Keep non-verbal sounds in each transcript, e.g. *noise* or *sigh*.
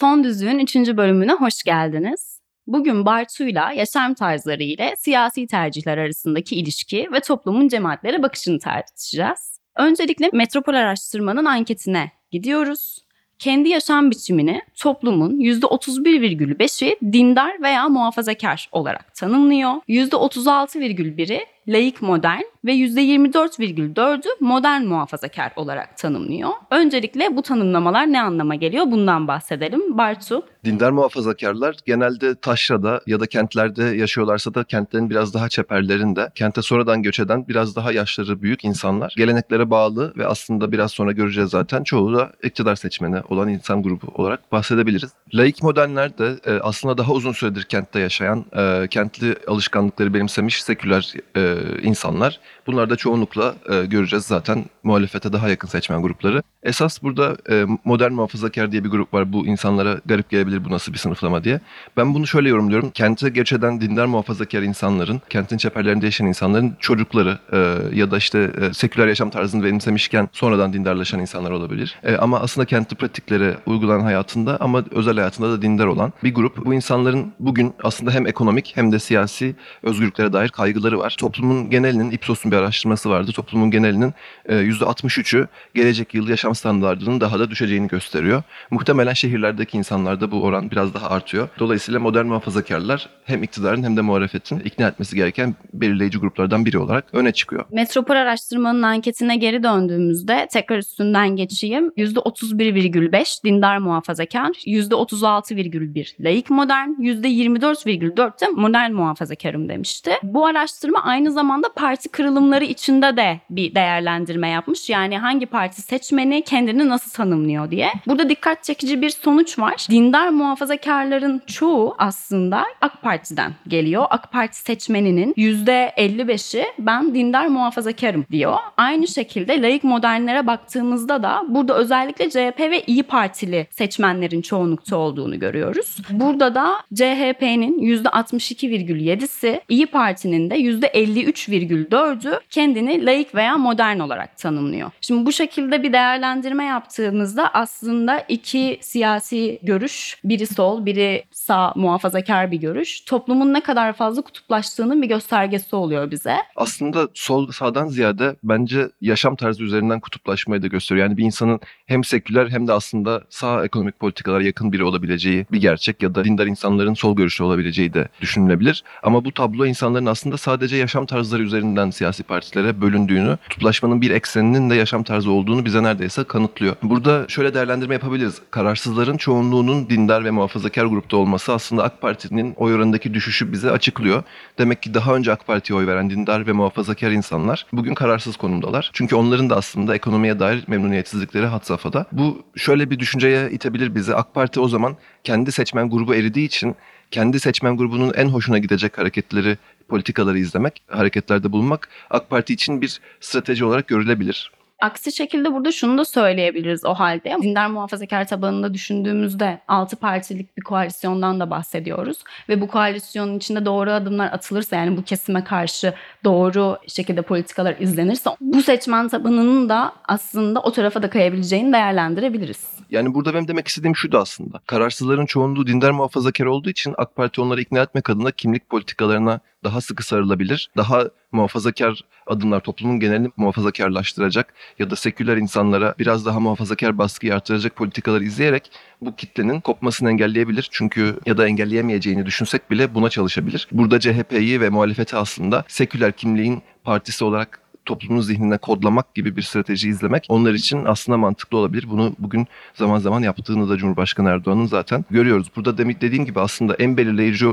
Son Düzlüğün 3. bölümüne hoş geldiniz. Bugün Bartu'yla yaşam tarzları ile siyasi tercihler arasındaki ilişki ve toplumun cemaatlere bakışını tartışacağız. Öncelikle Metropol Araştırma'nın anketine gidiyoruz. Kendi yaşam biçimini toplumun %31,5'i dindar veya muhafazakar olarak tanımlıyor. %36,1'i laik modern ve %24,4'ü modern muhafazakar olarak tanımlıyor. Öncelikle bu tanımlamalar ne anlama geliyor bundan bahsedelim. Bartu. Dindar muhafazakarlar genelde taşrada ya da kentlerde yaşıyorlarsa da kentlerin biraz daha çeperlerinde, kente sonradan göç eden biraz daha yaşları büyük insanlar. Geleneklere bağlı ve aslında biraz sonra göreceğiz zaten çoğu da iktidar seçmeni olan insan grubu olarak bahsedebiliriz. Laik modernler de e, aslında daha uzun süredir kentte yaşayan, e, kentli alışkanlıkları benimsemiş seküler e, insanlar. Bunlar da çoğunlukla e, göreceğiz zaten muhalefete daha yakın seçmen grupları. Esas burada e, modern muhafazakar diye bir grup var. Bu insanlara garip gelebilir bu nasıl bir sınıflama diye. Ben bunu şöyle yorumluyorum. Kente göç eden dindar muhafazakar insanların, kentin çeperlerinde yaşayan insanların çocukları e, ya da işte e, seküler yaşam tarzını benimsemişken sonradan dindarlaşan insanlar olabilir. E, ama aslında kentli pratiklere uygulanan hayatında ama özel hayatında da dindar olan bir grup. Bu insanların bugün aslında hem ekonomik hem de siyasi özgürlüklere dair kaygıları var. Toplumun genelinin, Ipsos'un bir araştırması vardı. Toplumun genelinin e, %63'ü gelecek yıl yaşam standartlarının daha da düşeceğini gösteriyor. Muhtemelen şehirlerdeki insanlarda bu oran biraz daha artıyor. Dolayısıyla modern muhafazakarlar hem iktidarın hem de muhalefetin ikna etmesi gereken belirleyici gruplardan biri olarak öne çıkıyor. Metropol araştırmanın anketine geri döndüğümüzde tekrar üstünden geçeyim. %31,5 dindar muhafazakar, %36,1 laik modern, %24,4 de modern muhafazakarım demişti. Bu araştırma aynı zamanda parti kırılımları içinde de bir değerlendirme yapmış. Yani hangi parti seçmeni kendini nasıl tanımlıyor diye. Burada dikkat çekici bir sonuç var. Dindar muhafazakarların çoğu aslında AK Parti'den geliyor. AK Parti seçmeninin %55'i ben dindar muhafazakarım diyor. Aynı şekilde laik modernlere baktığımızda da burada özellikle CHP ve İyi Partili seçmenlerin çoğunlukta olduğunu görüyoruz. Burada da CHP'nin %62,7'si, İyi Parti'nin de %53,4'ü kendini laik veya modern olarak tanımlıyor. Şimdi bu şekilde bir değerlendirme yaptığımızda aslında iki siyasi görüş, biri sol, biri sağ muhafazakar bir görüş, toplumun ne kadar fazla kutuplaştığının bir göstergesi oluyor bize. Aslında sol sağdan ziyade bence yaşam tarzı üzerinden kutuplaşmayı da gösteriyor. Yani bir insanın hem seküler hem de aslında sağ ekonomik politikalara yakın biri olabileceği bir gerçek ya da dindar insanların sol görüşlü olabileceği de düşünülebilir. Ama bu tablo insanların aslında sadece yaşam tarzları üzerinden siyasi partilere bölündüğünü, kutuplaşmanın bir ekseninin de yaşam tarzı olduğunu bize neredeyse kanıtlıyor. Burada şöyle değerlendirme yapabiliriz. Kararsızların çoğunluğunun dindar ve muhafazakar grupta olması aslında AK Parti'nin oy oranındaki düşüşü bize açıklıyor. Demek ki daha önce AK Parti'ye oy veren dindar ve muhafazakar insanlar bugün kararsız konumdalar. Çünkü onların da aslında ekonomiye dair memnuniyetsizlikleri had safhada. Bu şöyle bir düşünceye itebilir bizi. AK Parti o zaman kendi seçmen grubu eridiği için kendi seçmen grubunun en hoşuna gidecek hareketleri, politikaları izlemek, hareketlerde bulunmak AK Parti için bir strateji olarak görülebilir. Aksi şekilde burada şunu da söyleyebiliriz o halde. Dindar muhafazakar tabanında düşündüğümüzde 6 partilik bir koalisyondan da bahsediyoruz. Ve bu koalisyonun içinde doğru adımlar atılırsa yani bu kesime karşı doğru şekilde politikalar izlenirse bu seçmen tabanının da aslında o tarafa da kayabileceğini değerlendirebiliriz. Yani burada benim demek istediğim şu da aslında. Kararsızların çoğunluğu dindar muhafazakar olduğu için AK Parti onları ikna etmek adına kimlik politikalarına daha sıkı sarılabilir. Daha muhafazakar adımlar toplumun genelini muhafazakarlaştıracak ya da seküler insanlara biraz daha muhafazakar baskıyı artıracak politikalar izleyerek bu kitlenin kopmasını engelleyebilir. Çünkü ya da engelleyemeyeceğini düşünsek bile buna çalışabilir. Burada CHP'yi ve muhalefeti aslında seküler kimliğin partisi olarak toplumun zihnine kodlamak gibi bir strateji izlemek onlar için aslında mantıklı olabilir. Bunu bugün zaman zaman yaptığını da Cumhurbaşkanı Erdoğan'ın zaten görüyoruz. Burada demek dediğim gibi aslında en belirleyici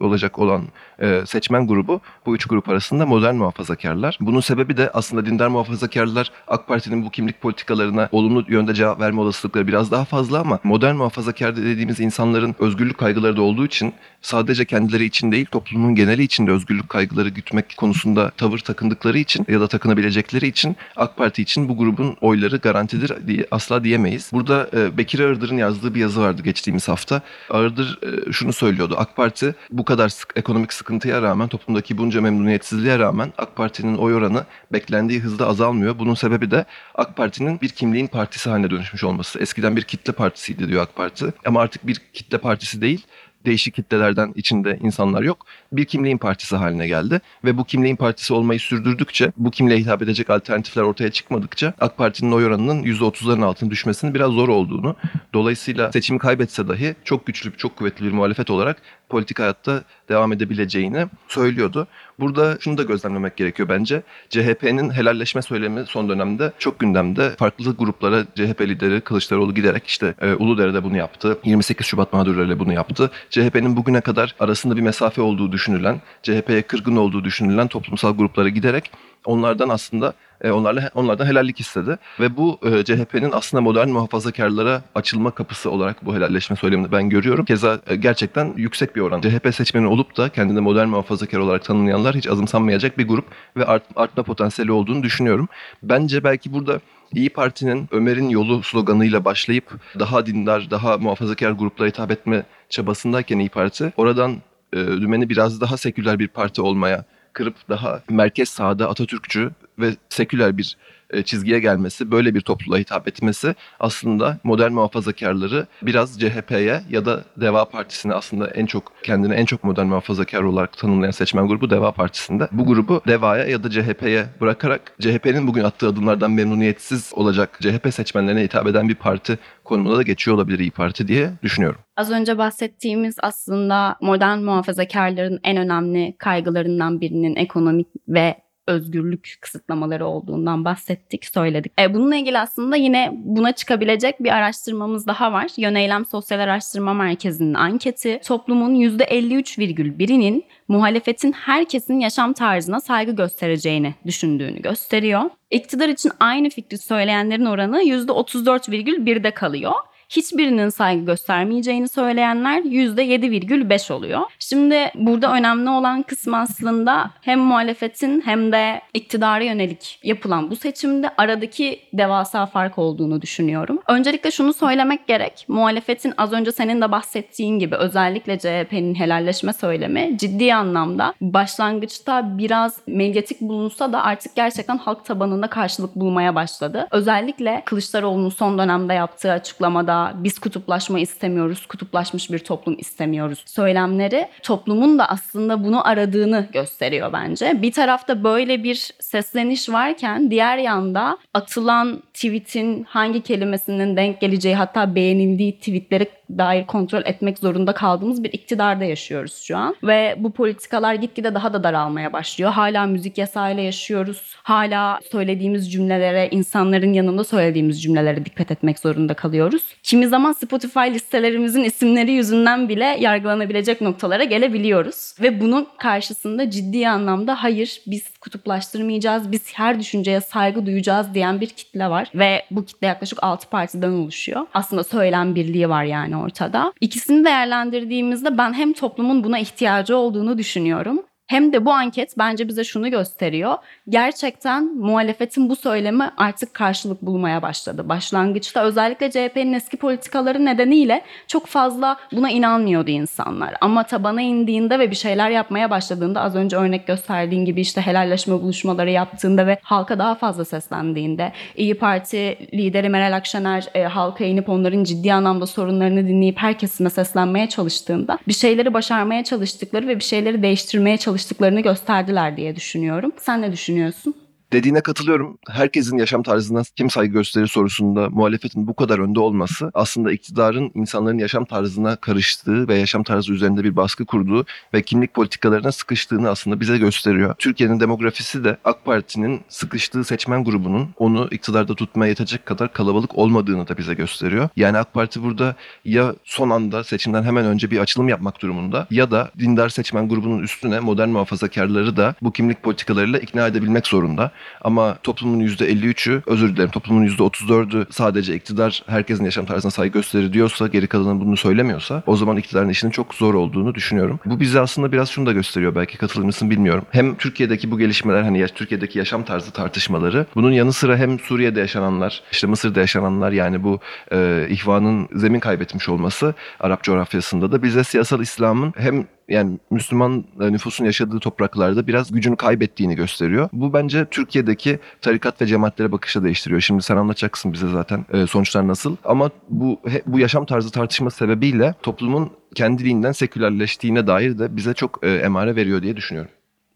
olacak olan e, seçmen grubu bu üç grup arasında modern muhafazakarlar. Bunun sebebi de aslında dindar muhafazakarlar AK Parti'nin bu kimlik politikalarına olumlu yönde cevap verme olasılıkları biraz daha fazla ama modern muhafazakar dediğimiz insanların özgürlük kaygıları da olduğu için sadece kendileri için değil toplumun geneli için de özgürlük kaygıları gütmek konusunda tavır takındıkları için ya da takınabilecekleri için AK Parti için bu grubun oyları garantidir diye asla diyemeyiz. Burada e, Bekir Ağırdır'ın yazdığı bir yazı vardı geçtiğimiz hafta. Ağırdır e, şunu söylüyordu. AK Parti bu kadar sık, ekonomik sıkıntıya rağmen toplumdaki bunca memnuniyetsizliğe rağmen AK Parti'nin oy oranı beklendiği hızda azalmıyor. Bunun sebebi de AK Parti'nin bir kimliğin partisi haline dönüşmüş olması. Eskiden bir kitle partisiydi diyor AK Parti ama artık bir kitle partisi değil değişik kitlelerden içinde insanlar yok. Bir kimliğin partisi haline geldi ve bu kimliğin partisi olmayı sürdürdükçe, bu kimliğe hitap edecek alternatifler ortaya çıkmadıkça AK Parti'nin oy oranının %30'ların altına düşmesinin biraz zor olduğunu, dolayısıyla seçimi kaybetse dahi çok güçlü, çok kuvvetli bir muhalefet olarak politik hayatta devam edebileceğini söylüyordu. Burada şunu da gözlemlemek gerekiyor bence. CHP'nin helalleşme söylemi son dönemde çok gündemde. Farklı gruplara CHP lideri Kılıçdaroğlu giderek işte e, Uludere'de bunu yaptı. 28 Şubat mağdurlarıyla bunu yaptı. CHP'nin bugüne kadar arasında bir mesafe olduğu düşünülen, CHP'ye kırgın olduğu düşünülen toplumsal gruplara giderek onlardan aslında onlarla onlardan helallik istedi ve bu e, CHP'nin aslında modern muhafazakarlara açılma kapısı olarak bu helalleşme söylemini ben görüyorum. Keza e, gerçekten yüksek bir oran. CHP seçmeni olup da kendini modern muhafazakar olarak tanımlayanlar hiç azımsanmayacak bir grup ve art, artma potansiyeli olduğunu düşünüyorum. Bence belki burada İyi Parti'nin Ömer'in yolu sloganıyla başlayıp daha dindar, daha muhafazakar gruplara hitap etme çabasındayken İyi Parti oradan e, dümeni biraz daha seküler bir parti olmaya kırıp daha merkez sağda Atatürkçü ve seküler bir e, çizgiye gelmesi, böyle bir topluluğa hitap etmesi aslında modern muhafazakarları biraz CHP'ye ya da Deva Partisi'ne aslında en çok kendini en çok modern muhafazakar olarak tanımlayan seçmen grubu Deva Partisi'nde. Bu grubu Deva'ya ya da CHP'ye bırakarak CHP'nin bugün attığı adımlardan memnuniyetsiz olacak CHP seçmenlerine hitap eden bir parti konumuna da geçiyor olabilir İyi Parti diye düşünüyorum. Az önce bahsettiğimiz aslında modern muhafazakarların en önemli kaygılarından birinin ekonomik ve özgürlük kısıtlamaları olduğundan bahsettik, söyledik. E, bununla ilgili aslında yine buna çıkabilecek bir araştırmamız daha var. Yöneylem Sosyal Araştırma Merkezi'nin anketi toplumun %53,1'inin muhalefetin herkesin yaşam tarzına saygı göstereceğini düşündüğünü gösteriyor. İktidar için aynı fikri söyleyenlerin oranı %34,1'de kalıyor hiçbirinin saygı göstermeyeceğini söyleyenler %7,5 oluyor. Şimdi burada önemli olan kısmı aslında hem muhalefetin hem de iktidara yönelik yapılan bu seçimde aradaki devasa fark olduğunu düşünüyorum. Öncelikle şunu söylemek gerek. Muhalefetin az önce senin de bahsettiğin gibi özellikle CHP'nin helalleşme söylemi ciddi anlamda başlangıçta biraz medyatik bulunsa da artık gerçekten halk tabanında karşılık bulmaya başladı. Özellikle Kılıçdaroğlu'nun son dönemde yaptığı açıklamada biz kutuplaşma istemiyoruz, kutuplaşmış bir toplum istemiyoruz söylemleri toplumun da aslında bunu aradığını gösteriyor bence. Bir tarafta böyle bir sesleniş varken diğer yanda atılan tweetin hangi kelimesinin denk geleceği hatta beğenildiği tweetleri dair kontrol etmek zorunda kaldığımız bir iktidarda yaşıyoruz şu an. Ve bu politikalar gitgide daha da daralmaya başlıyor. Hala müzik yasayla yaşıyoruz. Hala söylediğimiz cümlelere, insanların yanında söylediğimiz cümlelere dikkat etmek zorunda kalıyoruz. Kimi zaman Spotify listelerimizin isimleri yüzünden bile yargılanabilecek noktalara gelebiliyoruz. Ve bunun karşısında ciddi anlamda hayır biz kutuplaştırmayacağız, biz her düşünceye saygı duyacağız diyen bir kitle var. Ve bu kitle yaklaşık 6 partiden oluşuyor. Aslında söylem birliği var yani ortada. İkisini değerlendirdiğimizde ben hem toplumun buna ihtiyacı olduğunu düşünüyorum hem de bu anket bence bize şunu gösteriyor. Gerçekten muhalefetin bu söylemi artık karşılık bulmaya başladı. Başlangıçta özellikle CHP'nin eski politikaları nedeniyle çok fazla buna inanmıyordu insanlar. Ama tabana indiğinde ve bir şeyler yapmaya başladığında az önce örnek gösterdiğin gibi işte helalleşme buluşmaları yaptığında ve halka daha fazla seslendiğinde İyi Parti lideri Meral Akşener e, halka inip onların ciddi anlamda sorunlarını dinleyip her kesime seslenmeye çalıştığında bir şeyleri başarmaya çalıştıkları ve bir şeyleri değiştirmeye çalıştıklarını gösterdiler diye düşünüyorum. Sen ne düşünüyorsun? Dediğine katılıyorum. Herkesin yaşam tarzına kim saygı gösterir sorusunda muhalefetin bu kadar önde olması aslında iktidarın insanların yaşam tarzına karıştığı ve yaşam tarzı üzerinde bir baskı kurduğu ve kimlik politikalarına sıkıştığını aslında bize gösteriyor. Türkiye'nin demografisi de AK Parti'nin sıkıştığı seçmen grubunun onu iktidarda tutmaya yetecek kadar kalabalık olmadığını da bize gösteriyor. Yani AK Parti burada ya son anda seçimden hemen önce bir açılım yapmak durumunda ya da dindar seçmen grubunun üstüne modern muhafazakarları da bu kimlik politikalarıyla ikna edebilmek zorunda. Ama toplumun %53'ü, özür dilerim toplumun %34'ü sadece iktidar herkesin yaşam tarzına saygı gösterir diyorsa, geri kalanın bunu söylemiyorsa o zaman iktidarın işinin çok zor olduğunu düşünüyorum. Bu bize aslında biraz şunu da gösteriyor belki katılır bilmiyorum. Hem Türkiye'deki bu gelişmeler hani Türkiye'deki yaşam tarzı tartışmaları bunun yanı sıra hem Suriye'de yaşananlar, işte Mısır'da yaşananlar yani bu e, ihvanın zemin kaybetmiş olması Arap coğrafyasında da bize siyasal İslam'ın hem yani Müslüman e, nüfusun yaşadığı topraklarda biraz gücünü kaybettiğini gösteriyor. Bu bence Türkiye'deki tarikat ve cemaatlere bakışa değiştiriyor. Şimdi sen anlatacaksın bize zaten e, sonuçlar nasıl. Ama bu bu yaşam tarzı tartışma sebebiyle toplumun kendiliğinden sekülerleştiğine dair de bize çok e, emare veriyor diye düşünüyorum.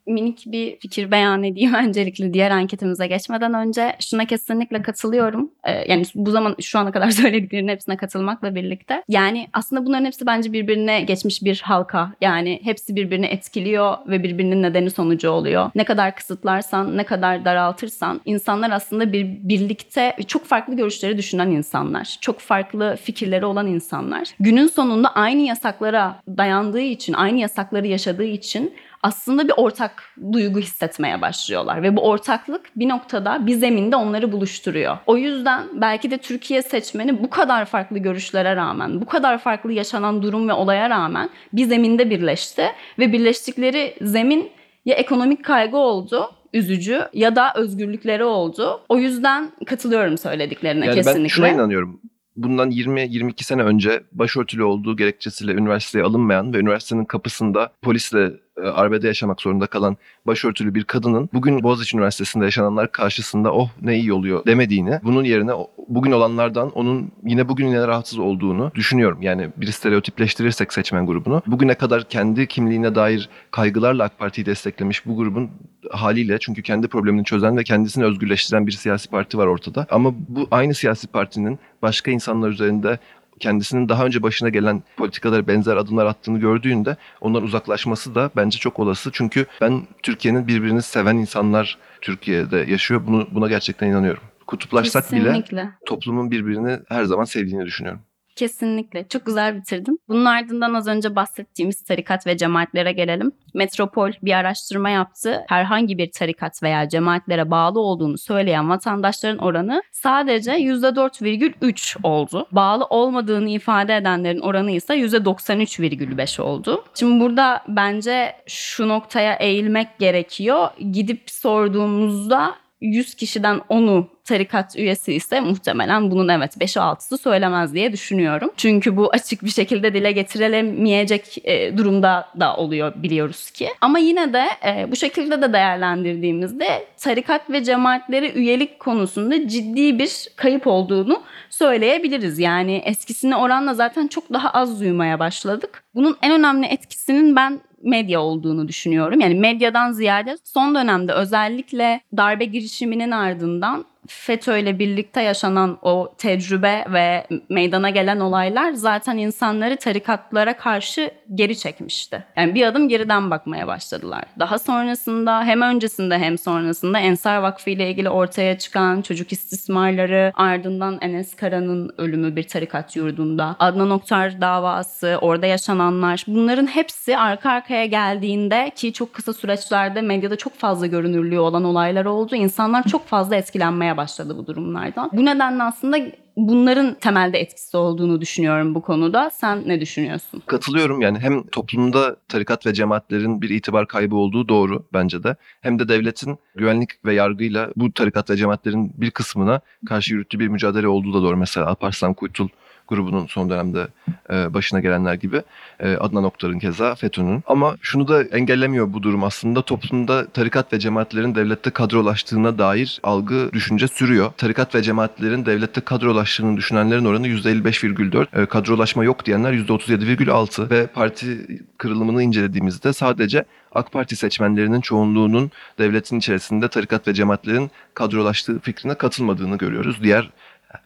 Minik bir fikir beyan edeyim *laughs* öncelikle diğer anketimize geçmeden önce. Şuna kesinlikle katılıyorum. Ee, yani bu zaman şu ana kadar *laughs* söylediklerinin hepsine katılmakla birlikte. Yani aslında bunların hepsi bence birbirine geçmiş bir halka. Yani hepsi birbirini etkiliyor ve birbirinin nedeni sonucu oluyor. Ne kadar kısıtlarsan, ne kadar daraltırsan insanlar aslında bir birlikte çok farklı görüşleri düşünen insanlar. Çok farklı fikirleri olan insanlar. Günün sonunda aynı yasaklara dayandığı için, aynı yasakları yaşadığı için aslında bir ortak duygu hissetmeye başlıyorlar ve bu ortaklık bir noktada bir zeminde onları buluşturuyor. O yüzden belki de Türkiye seçmeni bu kadar farklı görüşlere rağmen, bu kadar farklı yaşanan durum ve olaya rağmen bir zeminde birleşti ve birleştikleri zemin ya ekonomik kaygı oldu üzücü ya da özgürlükleri oldu. O yüzden katılıyorum söylediklerine Yani kesinlikle. ben şuna inanıyorum. Bundan 20-22 sene önce başörtülü olduğu gerekçesiyle üniversiteye alınmayan ve üniversitenin kapısında polisle arbede yaşamak zorunda kalan başörtülü bir kadının bugün Boğaziçi Üniversitesi'nde yaşananlar karşısında oh ne iyi oluyor demediğini, bunun yerine bugün olanlardan onun yine bugün yine rahatsız olduğunu düşünüyorum. Yani bir stereotipleştirirsek seçmen grubunu, bugüne kadar kendi kimliğine dair kaygılarla AK Parti'yi desteklemiş bu grubun haliyle çünkü kendi problemini çözen ve kendisini özgürleştiren bir siyasi parti var ortada. Ama bu aynı siyasi partinin başka insanlar üzerinde kendisinin daha önce başına gelen politikalara benzer adımlar attığını gördüğünde ondan uzaklaşması da bence çok olası. Çünkü ben Türkiye'nin birbirini seven insanlar Türkiye'de yaşıyor. Bunu buna gerçekten inanıyorum. Kutuplaşsak bile Kesinlikle. toplumun birbirini her zaman sevdiğini düşünüyorum. Kesinlikle. Çok güzel bitirdin. Bunun ardından az önce bahsettiğimiz tarikat ve cemaatlere gelelim. Metropol bir araştırma yaptı. Herhangi bir tarikat veya cemaatlere bağlı olduğunu söyleyen vatandaşların oranı sadece %4,3 oldu. Bağlı olmadığını ifade edenlerin oranı ise %93,5 oldu. Şimdi burada bence şu noktaya eğilmek gerekiyor. Gidip sorduğumuzda 100 kişiden 10'u tarikat üyesi ise muhtemelen bunun evet 5'i 6'sı söylemez diye düşünüyorum. Çünkü bu açık bir şekilde dile getirilemeyecek e, durumda da oluyor biliyoruz ki. Ama yine de e, bu şekilde de değerlendirdiğimizde tarikat ve cemaatleri üyelik konusunda ciddi bir kayıp olduğunu söyleyebiliriz. Yani eskisine oranla zaten çok daha az duymaya başladık. Bunun en önemli etkisinin ben medya olduğunu düşünüyorum. Yani medyadan ziyade son dönemde özellikle darbe girişiminin ardından FETÖ ile birlikte yaşanan o tecrübe ve meydana gelen olaylar zaten insanları tarikatlara karşı geri çekmişti. Yani bir adım geriden bakmaya başladılar. Daha sonrasında hem öncesinde hem sonrasında Ensar Vakfı ile ilgili ortaya çıkan çocuk istismarları, ardından Enes Kara'nın ölümü bir tarikat yurdunda, Adnan Oktar davası, orada yaşananlar bunların hepsi arka arkaya geldiğinde ki çok kısa süreçlerde medyada çok fazla görünürlüğü olan olaylar oldu. İnsanlar çok fazla etkilenmeye başladı bu durumlardan. Bu nedenle aslında bunların temelde etkisi olduğunu düşünüyorum bu konuda. Sen ne düşünüyorsun? Katılıyorum yani hem toplumda tarikat ve cemaatlerin bir itibar kaybı olduğu doğru bence de. Hem de devletin güvenlik ve yargıyla bu tarikat ve cemaatlerin bir kısmına karşı yürüttüğü bir mücadele olduğu da doğru. Mesela Alparslan Kuytul grubunun son dönemde e, başına gelenler gibi. E, Adnan Oktar'ın keza FETÖ'nün. Ama şunu da engellemiyor bu durum aslında. Toplumda tarikat ve cemaatlerin devlette kadrolaştığına dair algı, düşünce sürüyor. Tarikat ve cemaatlerin devlette kadrolaştığını düşünenlerin oranı %55,4. E, kadrolaşma yok diyenler %37,6 ve parti kırılımını incelediğimizde sadece AK Parti seçmenlerinin çoğunluğunun devletin içerisinde tarikat ve cemaatlerin kadrolaştığı fikrine katılmadığını görüyoruz. Diğer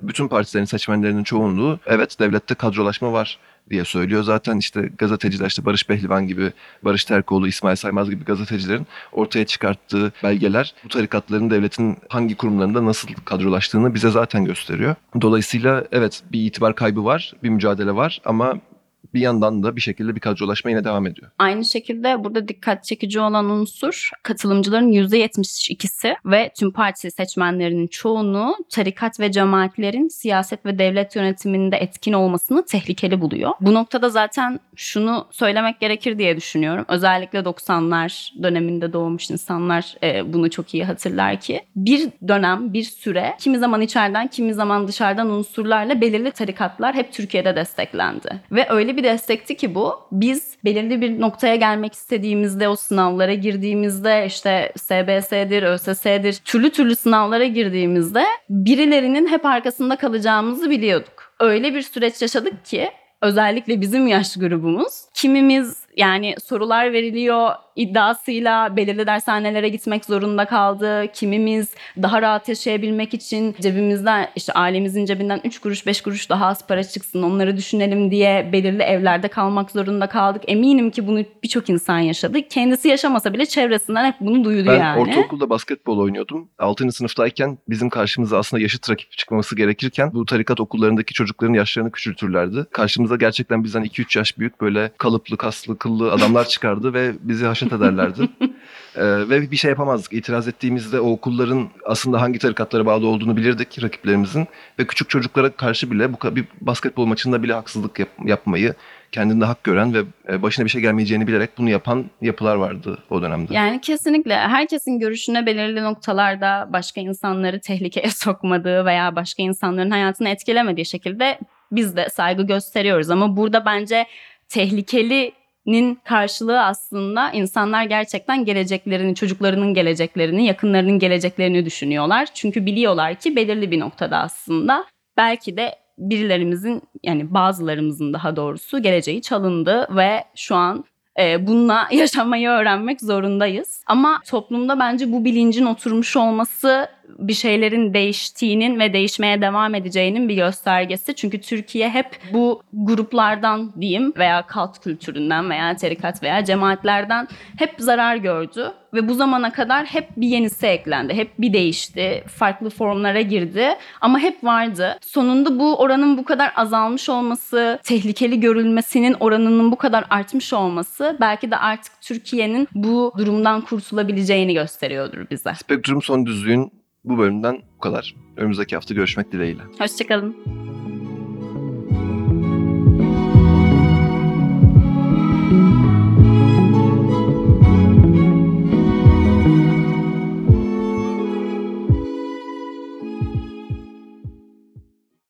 bütün partilerin seçmenlerinin çoğunluğu evet devlette kadrolaşma var diye söylüyor. Zaten işte gazeteciler işte Barış Behlivan gibi, Barış Terkoğlu, İsmail Saymaz gibi gazetecilerin ortaya çıkarttığı belgeler bu tarikatların devletin hangi kurumlarında nasıl kadrolaştığını bize zaten gösteriyor. Dolayısıyla evet bir itibar kaybı var, bir mücadele var ama bir yandan da bir şekilde bir kadrolaşma yine devam ediyor. Aynı şekilde burada dikkat çekici olan unsur katılımcıların %72'si ve tüm parti seçmenlerinin çoğunluğu tarikat ve cemaatlerin siyaset ve devlet yönetiminde etkin olmasını tehlikeli buluyor. Bu noktada zaten şunu söylemek gerekir diye düşünüyorum. Özellikle 90'lar döneminde doğmuş insanlar e, bunu çok iyi hatırlar ki bir dönem, bir süre kimi zaman içeriden kimi zaman dışarıdan unsurlarla belirli tarikatlar hep Türkiye'de desteklendi. Ve öyle bir destekti ki bu biz belirli bir noktaya gelmek istediğimizde o sınavlara girdiğimizde işte SBS'dir, ÖSS'dir türlü türlü sınavlara girdiğimizde birilerinin hep arkasında kalacağımızı biliyorduk. Öyle bir süreç yaşadık ki özellikle bizim yaş grubumuz kimimiz yani sorular veriliyor iddiasıyla belirli dershanelere gitmek zorunda kaldı. Kimimiz daha rahat yaşayabilmek için cebimizden işte ailemizin cebinden 3 kuruş 5 kuruş daha az para çıksın onları düşünelim diye belirli evlerde kalmak zorunda kaldık. Eminim ki bunu birçok insan yaşadı. Kendisi yaşamasa bile çevresinden hep bunu duydu Ben yani. ortaokulda basketbol oynuyordum. 6. sınıftayken bizim karşımıza aslında yaşıt rakip çıkması gerekirken bu tarikat okullarındaki çocukların yaşlarını küçültürlerdi. Karşımıza gerçekten bizden 2-3 yaş büyük böyle kalıplı, kaslı, kıllı adamlar çıkardı ve bizi haşet ederlerdi. *laughs* Ee, ve bir şey yapamazdık. İtiraz ettiğimizde o okulların aslında hangi tarikatlara bağlı olduğunu bilirdik rakiplerimizin. Ve küçük çocuklara karşı bile bu bir basketbol maçında bile haksızlık yap- yapmayı kendinde hak gören ve e, başına bir şey gelmeyeceğini bilerek bunu yapan yapılar vardı o dönemde. Yani kesinlikle herkesin görüşüne belirli noktalarda başka insanları tehlikeye *laughs* sokmadığı veya başka insanların hayatını etkilemediği şekilde biz de saygı gösteriyoruz. Ama burada bence tehlikelinin karşılığı aslında insanlar gerçekten geleceklerini, çocuklarının geleceklerini, yakınlarının geleceklerini düşünüyorlar. Çünkü biliyorlar ki belirli bir noktada aslında belki de birilerimizin yani bazılarımızın daha doğrusu geleceği çalındı ve şu an e, bununla *laughs* yaşamayı öğrenmek zorundayız. Ama toplumda bence bu bilincin oturmuş olması bir şeylerin değiştiğinin ve değişmeye devam edeceğinin bir göstergesi. Çünkü Türkiye hep bu gruplardan diyeyim veya kalt kültüründen veya tarikat veya cemaatlerden hep zarar gördü. Ve bu zamana kadar hep bir yenisi eklendi. Hep bir değişti. Farklı formlara girdi. Ama hep vardı. Sonunda bu oranın bu kadar azalmış olması, tehlikeli görülmesinin oranının bu kadar artmış olması belki de artık Türkiye'nin bu durumdan kurtulabileceğini gösteriyordur bize. Spektrum Son Düzlüğün bu bölümden bu kadar. Önümüzdeki hafta görüşmek dileğiyle. Hoşçakalın.